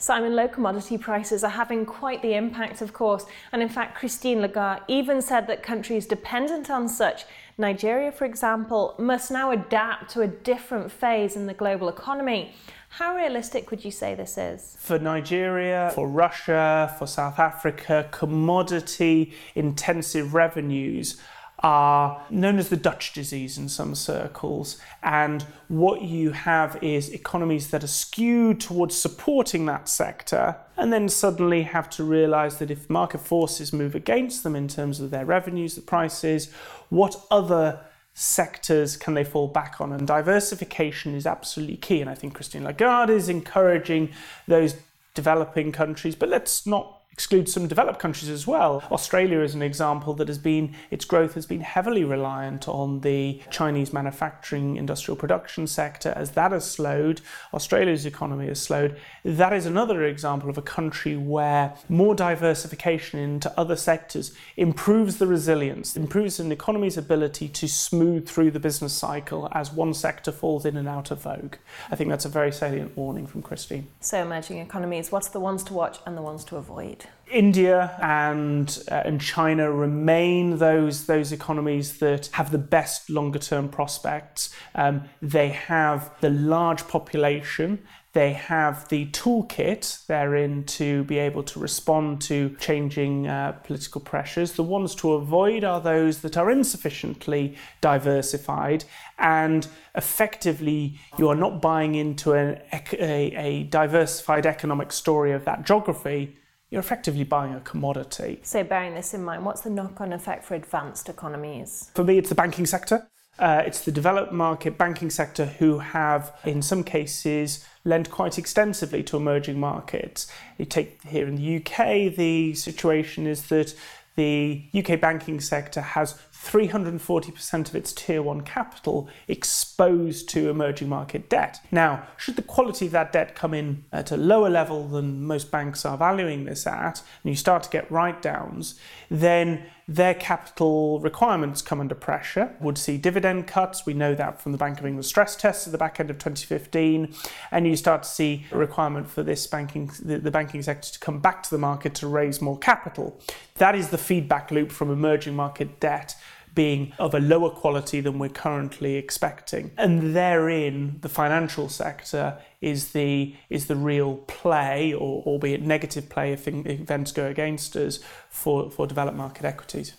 Simon, low commodity prices are having quite the impact, of course. And in fact, Christine Lagarde even said that countries dependent on such, Nigeria, for example, must now adapt to a different phase in the global economy. How realistic would you say this is? For Nigeria, for Russia, for South Africa, commodity intensive revenues are known as the Dutch disease in some circles. And what you have is economies that are skewed towards supporting that sector and then suddenly have to realize that if market forces move against them in terms of their revenues, the prices, what other sectors can they fall back on? And diversification is absolutely key. And I think Christine Lagarde is encouraging those developing countries, but let's not exclude some developed countries as well. Australia is an example that has been, its growth has been heavily reliant on the Chinese manufacturing industrial production sector. As that has slowed, Australia's economy has slowed. That is another example of a country where more diversification into other sectors improves the resilience, improves an economy's ability to smooth through the business cycle as one sector falls in and out of vogue. I think that's a very salient warning from Christine. So, emerging economies, what's the ones to watch and the ones to avoid? India and uh, and China remain those those economies that have the best longer term prospects. Um, they have the large population. They have the toolkit therein to be able to respond to changing uh, political pressures. The ones to avoid are those that are insufficiently diversified and effectively you are not buying into an, a, a diversified economic story of that geography you're effectively buying a commodity. So, bearing this in mind, what's the knock on effect for advanced economies? For me, it's the banking sector. Uh, it's the developed market banking sector who have, in some cases, lent quite extensively to emerging markets. You take here in the UK, the situation is that the UK banking sector has 340% of its tier one capital exposed to emerging market debt. Now, should the quality of that debt come in at a lower level than most banks are valuing this at, and you start to get write downs, then their capital requirements come under pressure, would see dividend cuts. We know that from the Bank of England stress tests at the back end of 2015. And you start to see a requirement for this banking, the, the banking sector to come back to the market to raise more capital. That is the feedback loop from emerging market debt being of a lower quality than we're currently expecting. And therein, the financial sector is the is the real play, or albeit negative play if events go against us for, for developed market equities.